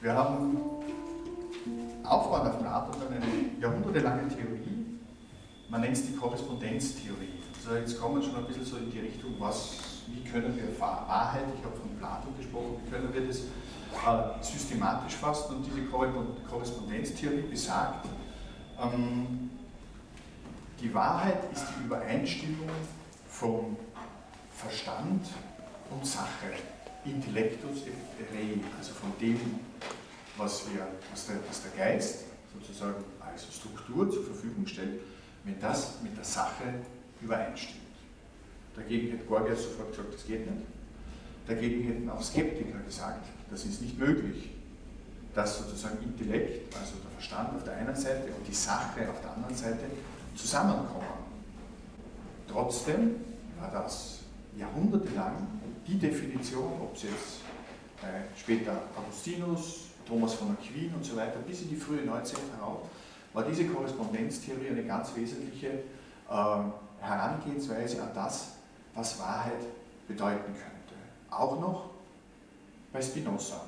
Wir haben aufbauend auf Platon eine jahrhundertelange Theorie, man nennt es die Korrespondenztheorie. Also jetzt kommen wir schon ein bisschen so in die Richtung, was, wie können wir Wahrheit, ich habe von Platon gesprochen, wie können wir das äh, systematisch fassen? Und diese Korrespondenztheorie besagt, ähm, die Wahrheit ist die Übereinstimmung von Verstand und Sache, Intellectus Rei, also von dem, was, wir, was, der, was der Geist sozusagen als Struktur zur Verfügung stellt, wenn das mit der Sache übereinstimmt. Dagegen hätte Gorgias sofort gesagt, das geht nicht. Dagegen hätten auch Skeptiker gesagt, das ist nicht möglich, dass sozusagen Intellekt, also der Verstand auf der einen Seite und die Sache auf der anderen Seite zusammenkommen. Trotzdem war das jahrhundertelang die Definition, ob es jetzt äh, später Augustinus, Thomas von Aquin und so weiter, bis in die frühe Neuzeit herauf, war diese Korrespondenztheorie eine ganz wesentliche äh, Herangehensweise an das, was Wahrheit bedeuten könnte. Auch noch bei Spinoza.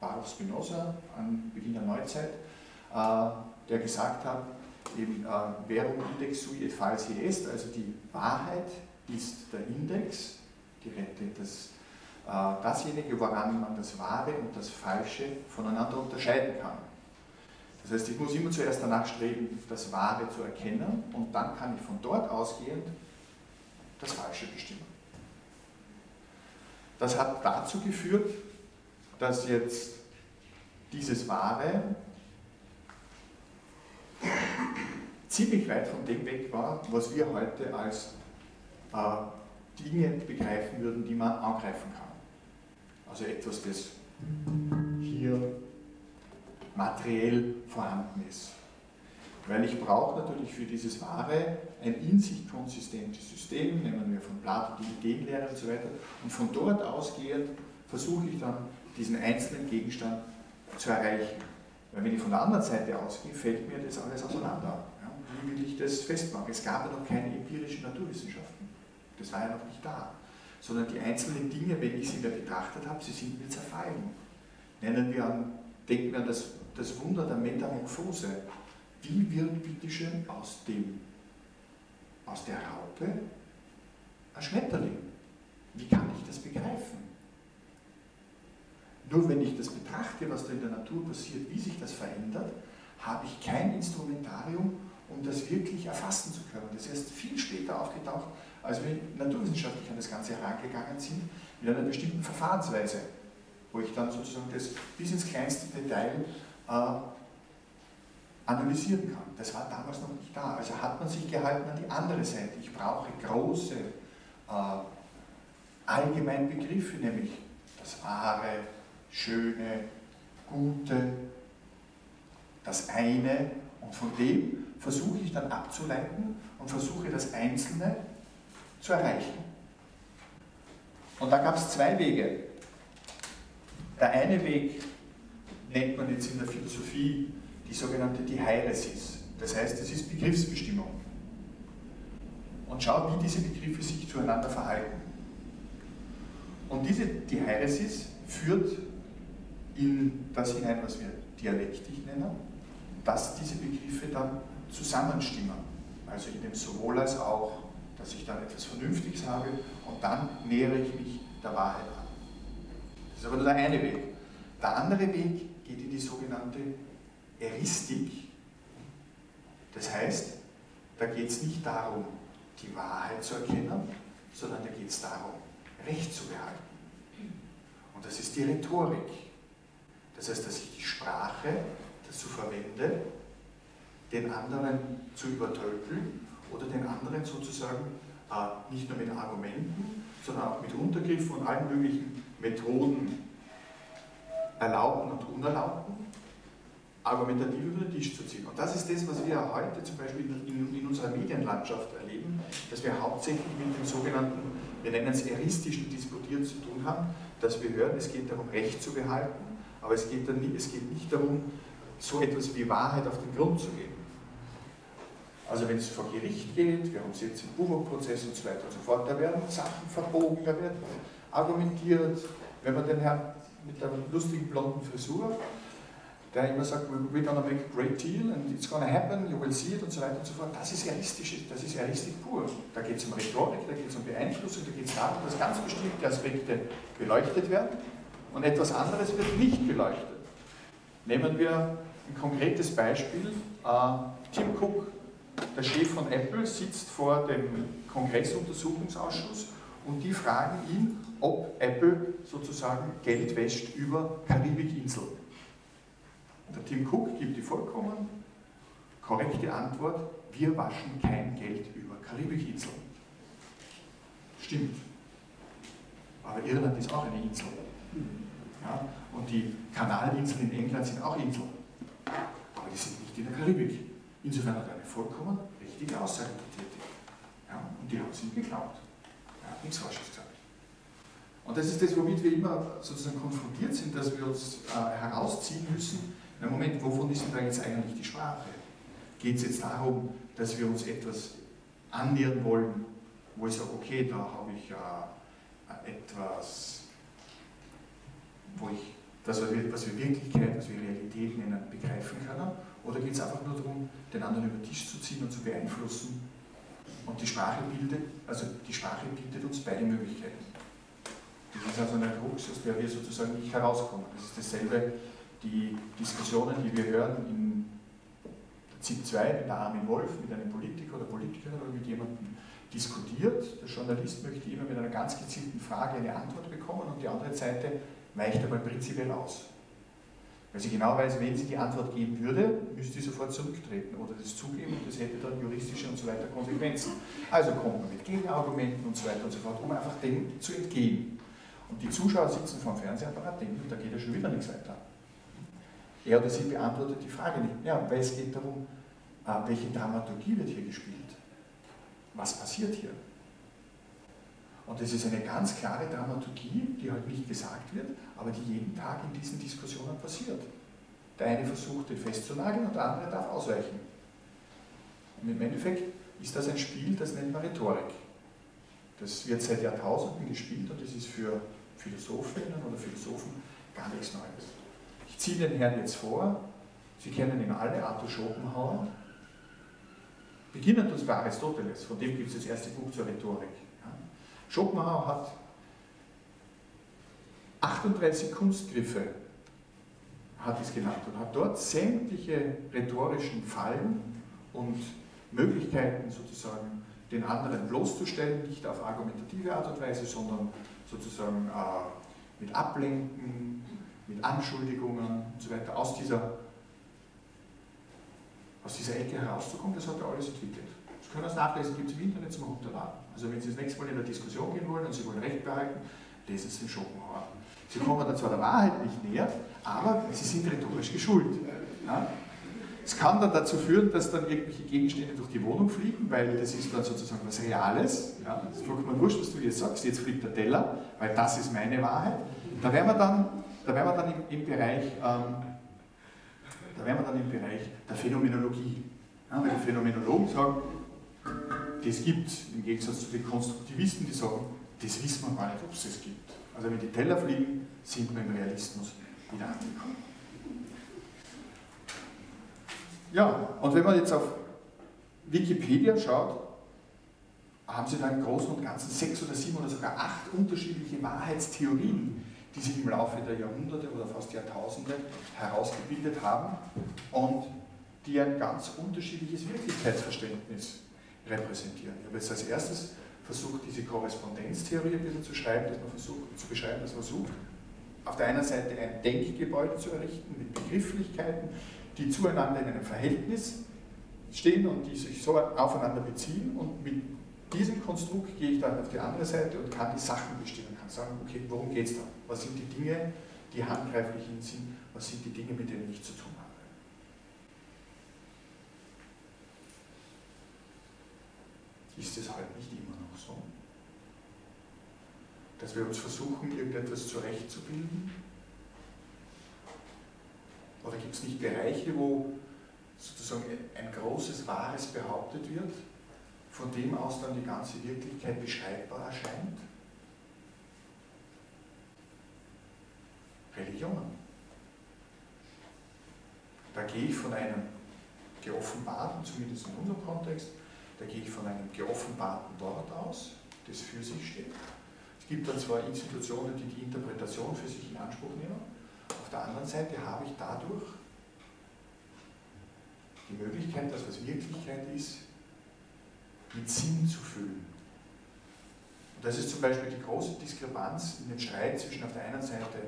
Baruch Spinoza am Beginn der Neuzeit, äh, der gesagt hat, eben äh, Verum index sui et falsi est, also die Wahrheit ist der Index, die, das, äh, dasjenige, woran man das Wahre und das Falsche voneinander unterscheiden kann. Das heißt, ich muss immer zuerst danach streben, das Wahre zu erkennen und dann kann ich von dort ausgehend das Falsche bestimmen. Das hat dazu geführt, dass jetzt dieses Wahre ziemlich weit von dem weg war, was wir heute als äh, Dinge begreifen würden, die man angreifen kann. Also etwas, das hier materiell vorhanden ist. Weil ich brauche natürlich für dieses Wahre ein in sich konsistentes System, nehmen wir von Plato die Ideenlehre und so weiter, und von dort ausgehend versuche ich dann diesen einzelnen Gegenstand zu erreichen. Weil wenn ich von der anderen Seite ausgehe, fällt mir das alles auseinander. Ja, wie will ich das festmachen? Es gab ja noch keine empirischen Naturwissenschaften. Das war ja noch nicht da. Sondern die einzelnen Dinge, wenn ich sie mir betrachtet habe, sie sind mir zerfallen. Nennen wir an, denken wir an das, das Wunder der Metamorphose. Wie wird bitteschön aus dem, aus der Raupe ein Schmetterling? Wie kann ich das begreifen? Nur wenn ich das betrachte, was da in der Natur passiert, wie sich das verändert, habe ich kein Instrumentarium, um das wirklich erfassen zu können. Das ist erst viel später aufgetaucht, als wir naturwissenschaftlich an das Ganze herangegangen sind, mit einer bestimmten Verfahrensweise, wo ich dann sozusagen das bis ins kleinste Detail äh, analysieren kann. Das war damals noch nicht da. Also hat man sich gehalten an die andere Seite. Ich brauche große äh, Allgemeinbegriffe, nämlich das Wahre, Schöne, Gute, das eine und von dem versuche ich dann abzuleiten und versuche das Einzelne zu erreichen. Und da gab es zwei Wege. Der eine Weg nennt man jetzt in der Philosophie die sogenannte Dihairesis. Das heißt, es ist Begriffsbestimmung. Und schau, wie diese Begriffe sich zueinander verhalten. Und diese Dihairesis führt in das hinein, was wir Dialektik nennen, dass diese Begriffe dann zusammenstimmen. Also in dem sowohl als auch, dass ich dann etwas Vernünftiges habe und dann nähere ich mich der Wahrheit an. Das ist aber nur der eine Weg. Der andere Weg geht in die sogenannte Eristik. Das heißt, da geht es nicht darum, die Wahrheit zu erkennen, sondern da geht es darum, Recht zu behalten. Und das ist die Rhetorik. Das heißt, dass ich die Sprache dazu verwende, den anderen zu übertölpeln oder den anderen sozusagen nicht nur mit Argumenten, sondern auch mit Untergriffen und allen möglichen Methoden erlaubten und unerlaubten, argumentativ über den Tisch zu ziehen. Und das ist das, was wir heute zum Beispiel in, in unserer Medienlandschaft erleben, dass wir hauptsächlich mit dem sogenannten, wir nennen es eristischen Disputieren zu tun haben, dass wir hören, es geht darum, Recht zu behalten, aber es geht, dann es geht nicht darum, so etwas wie Wahrheit auf den Grund zu gehen. Also wenn es vor Gericht geht, wir haben es jetzt im Buwok-Prozess und so weiter und so fort, da werden Sachen verbogen, da wird argumentiert. Wenn man den Herrn mit der lustigen blonden Frisur der immer sagt, we're gonna make a great deal and it's gonna happen, you will see it und so weiter und so fort. Das ist realistisch, das ist Realistik pur. Da geht es um Rhetorik, da geht es um Beeinflussung, da geht es darum, dass ganz bestimmte Aspekte beleuchtet werden und etwas anderes wird nicht beleuchtet. Nehmen wir ein konkretes Beispiel. Äh, Tim Cook, der Chef von Apple, sitzt vor dem Kongressuntersuchungsausschuss und die fragen ihn, ob Apple sozusagen Geld wäscht über Karibikinseln. Der Tim Cook gibt die vollkommen korrekte Antwort, wir waschen kein Geld über Karibikinseln. Stimmt. Aber Irland ist auch eine Insel. Ja? Und die Kanalinseln in England sind auch Inseln. Aber die sind nicht in der Karibik. Insofern hat er eine vollkommen richtige Aussage getätigt. Ja? Und die haben es ihm geglaubt. Er hat nichts Falsches gesagt. Und das ist das, womit wir immer sozusagen konfrontiert sind, dass wir uns äh, herausziehen müssen, na Moment, wovon ist denn da jetzt eigentlich die Sprache? Geht es jetzt darum, dass wir uns etwas annähern wollen, wo ich sage, okay, da habe ich äh, etwas, wo ich das, was wir, was wir Wirklichkeit, was wir Realität nennen, begreifen können? Oder geht es einfach nur darum, den anderen über den Tisch zu ziehen und zu beeinflussen? Und die Sprache bildet, also die Sprache bietet uns beide Möglichkeiten. Das ist also eine Krux, aus der wir sozusagen nicht herauskommen. Das ist dasselbe, die Diskussionen, die wir hören in ZIP 2 mit Armin Wolf, mit einem Politiker oder Politikerin oder mit jemandem diskutiert. Der Journalist möchte immer mit einer ganz gezielten Frage eine Antwort bekommen und die andere Seite weicht aber prinzipiell aus. Weil sie genau weiß, wenn sie die Antwort geben würde, müsste sie sofort zurücktreten oder das zugeben und das hätte dann juristische und so weiter Konsequenzen. Also kommt man mit Gegenargumenten und so weiter und so fort, um einfach dem zu entgehen. Und die Zuschauer sitzen vor dem Fernsehapparat, denken, da geht ja schon wieder nichts weiter. Er oder sie beantwortet die Frage nicht. Ja, weil es geht darum, äh, welche Dramaturgie wird hier gespielt? Was passiert hier? Und das ist eine ganz klare Dramaturgie, die halt nicht gesagt wird, aber die jeden Tag in diesen Diskussionen passiert. Der eine versucht, den festzunageln und der andere darf ausweichen. Und im Endeffekt ist das ein Spiel, das nennt man Rhetorik. Das wird seit Jahrtausenden gespielt und das ist für Philosophinnen oder Philosophen gar nichts Neues. Ich ziehe den Herrn jetzt vor, Sie kennen ihn alle, Arthur Schopenhauer. Beginnend uns bei Aristoteles, von dem gibt es das erste Buch zur Rhetorik. Schopenhauer hat 38 Kunstgriffe, hat es genannt, und hat dort sämtliche rhetorischen Fallen und Möglichkeiten sozusagen den anderen bloßzustellen, nicht auf argumentative Art und Weise, sondern sozusagen äh, mit Ablenken, mit Anschuldigungen und so weiter aus dieser, aus dieser Ecke herauszukommen, das hat er alles entwickelt. Das können Sie nachlesen, gibt es im Internet zum Runterladen. Also wenn Sie das nächste Mal in der Diskussion gehen wollen und Sie wollen Recht behalten, lesen Sie den Schopenhauer. Sie kommen dann zwar der Wahrheit nicht näher, aber Sie sind rhetorisch geschult. Ja? Es kann dann dazu führen, dass dann irgendwelche Gegenstände durch die Wohnung fliegen, weil das ist dann sozusagen was Reales. Ja? Das ist vollkommen wurscht, was du jetzt sagst, jetzt fliegt der Teller, weil das ist meine Wahrheit. Da werden wir dann da wären wir dann im, im Bereich, ähm, da wären wir dann im Bereich der Phänomenologie. Ja, weil die Phänomenologen sagen, das gibt es, im Gegensatz zu den Konstruktivisten, die sagen, das wissen wir gar nicht, ob es das gibt. Also wenn die Teller fliegen, sind wir im Realismus wieder angekommen. Ja, und wenn man jetzt auf Wikipedia schaut, haben sie da im Großen und Ganzen sechs oder sieben oder sogar acht unterschiedliche Wahrheitstheorien die sich im Laufe der Jahrhunderte oder fast Jahrtausende herausgebildet haben und die ein ganz unterschiedliches Wirklichkeitsverständnis repräsentieren. Ich habe jetzt als erstes versucht, diese Korrespondenztheorie ein bisschen zu schreiben, dass man versucht, zu beschreiben, dass man versucht, auf der einen Seite ein Denkgebäude zu errichten mit Begrifflichkeiten, die zueinander in einem Verhältnis stehen und die sich so aufeinander beziehen und mit diesem Konstrukt gehe ich dann auf die andere Seite und kann die Sachen bestimmen kann sagen, okay, worum geht es da? Was sind die Dinge, die handgreiflich sind? Was sind die Dinge, mit denen ich zu tun habe? Ist es halt nicht immer noch so? Dass wir uns versuchen, irgendetwas zurechtzubilden? Oder gibt es nicht Bereiche, wo sozusagen ein großes Wahres behauptet wird, von dem aus dann die ganze Wirklichkeit beschreibbar erscheint? Religionen. Da gehe ich von einem geoffenbarten, zumindest in unserem Kontext, da gehe ich von einem geoffenbarten Wort aus, das für sich steht. Es gibt dann zwar Institutionen, die die Interpretation für sich in Anspruch nehmen, auf der anderen Seite habe ich dadurch die Möglichkeit, dass was Wirklichkeit ist, mit Sinn zu füllen. Und das ist zum Beispiel die große Diskrepanz in dem Streit zwischen auf der einen Seite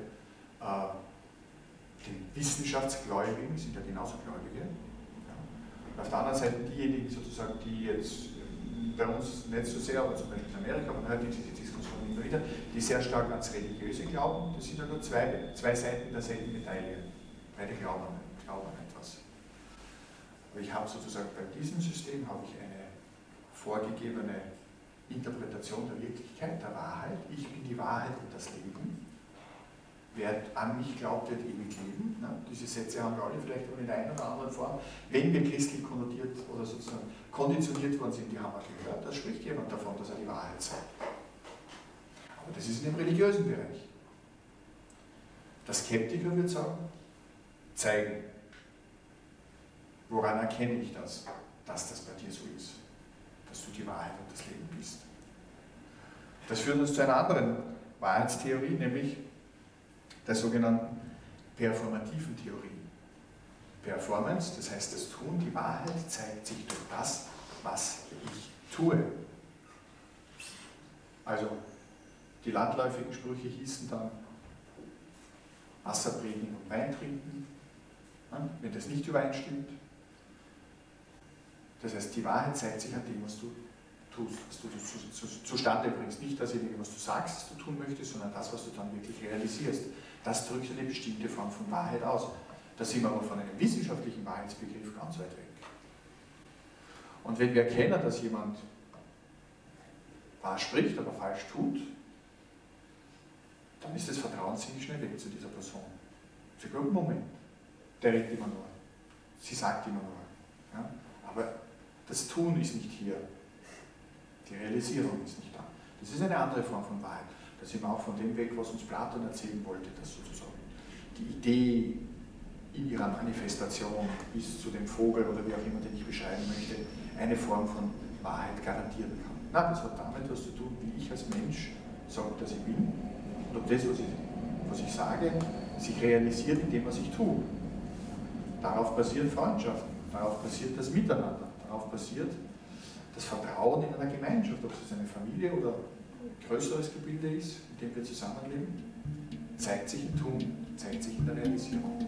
äh, den Wissenschaftsgläubigen, sind ja genauso Gläubige, auf der anderen Seite diejenigen sozusagen, die jetzt äh, bei uns nicht so sehr, aber zum Beispiel in Amerika, man hört diese Diskussion immer wieder, die sehr stark ans Religiöse glauben, das sind ja nur zwei, zwei Seiten derselben Medaille. Beide glauben, glauben an etwas. Aber ich habe sozusagen bei diesem System habe ich eine vorgegebene Interpretation der Wirklichkeit, der Wahrheit. Ich bin die Wahrheit und das Leben. Wer an mich glaubt, wird ewig leben. Ne? Diese Sätze haben wir alle vielleicht in der einen oder anderen Form. Wenn wir christlich konnotiert oder sozusagen konditioniert worden sind, die haben wir gehört, da spricht jemand davon, dass er die Wahrheit sagt. Aber das ist in dem religiösen Bereich. Der Skeptiker wird sagen, zeigen. Woran erkenne ich das, dass das bei dir so ist? dass du die Wahrheit und das Leben bist. Das führt uns zu einer anderen Wahrheitstheorie, nämlich der sogenannten performativen Theorie. Performance, das heißt das Tun, die Wahrheit zeigt sich durch das, was ich tue. Also die landläufigen Sprüche hießen dann Wasser predigen und Wein trinken, wenn das nicht übereinstimmt. Das heißt, die Wahrheit zeigt sich an dem, was du tust, was du zu, zu, zustande bringst. Nicht dasjenige, was du sagst, was du tun möchtest, sondern das, was du dann wirklich realisierst. Das drückt eine bestimmte Form von Wahrheit aus. Da sind wir aber von einem wissenschaftlichen Wahrheitsbegriff ganz weit weg. Und wenn wir erkennen, dass jemand wahr spricht, aber falsch tut, dann ist das Vertrauen ziemlich schnell weg zu dieser Person. Sie glauben, Moment, der redet immer nur. Sie sagt immer nur. Ja? Aber das Tun ist nicht hier. Die Realisierung ist nicht da. Das ist eine andere Form von Wahrheit. Da sind wir auch von dem weg, was uns Platon erzählen wollte, dass sozusagen die Idee in ihrer Manifestation bis zu dem Vogel oder wie auch immer, den ich beschreiben möchte, eine Form von Wahrheit garantieren kann. Nein, das hat damit was zu tun, wie ich als Mensch sage, dass ich bin und ob das, was ich, was ich sage, sich realisiert in dem, was ich tue. Darauf basiert Freundschaft. Darauf basiert das Miteinander, darauf basiert das Vertrauen in einer Gemeinschaft, ob es eine Familie oder größeres Gebilde ist, in dem wir zusammenleben, zeigt sich im Tun, zeigt sich in der Realisierung.